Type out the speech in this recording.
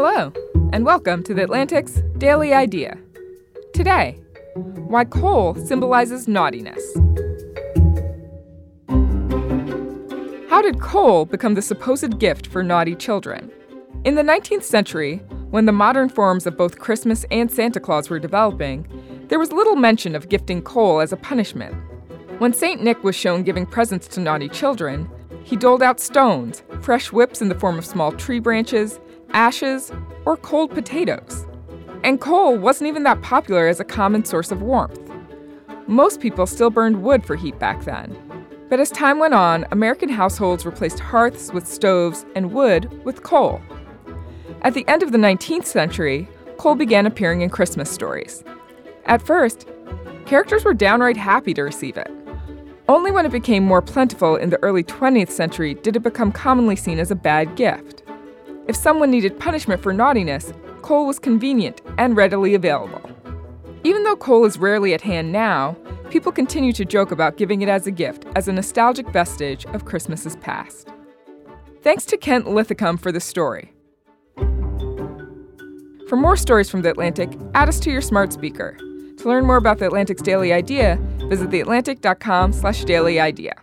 Hello, and welcome to the Atlantic's Daily Idea. Today, why coal symbolizes naughtiness. How did coal become the supposed gift for naughty children? In the 19th century, when the modern forms of both Christmas and Santa Claus were developing, there was little mention of gifting coal as a punishment. When St. Nick was shown giving presents to naughty children, he doled out stones, fresh whips in the form of small tree branches, ashes, or cold potatoes. And coal wasn't even that popular as a common source of warmth. Most people still burned wood for heat back then. But as time went on, American households replaced hearths with stoves and wood with coal. At the end of the 19th century, coal began appearing in Christmas stories. At first, characters were downright happy to receive it. Only when it became more plentiful in the early 20th century did it become commonly seen as a bad gift. If someone needed punishment for naughtiness, coal was convenient and readily available. Even though coal is rarely at hand now, people continue to joke about giving it as a gift as a nostalgic vestige of Christmas's past. Thanks to Kent Linthicum for the story. For more stories from The Atlantic, add us to your smart speaker. To learn more about The Atlantic's Daily Idea, visit theatlantic.com slash dailyidea.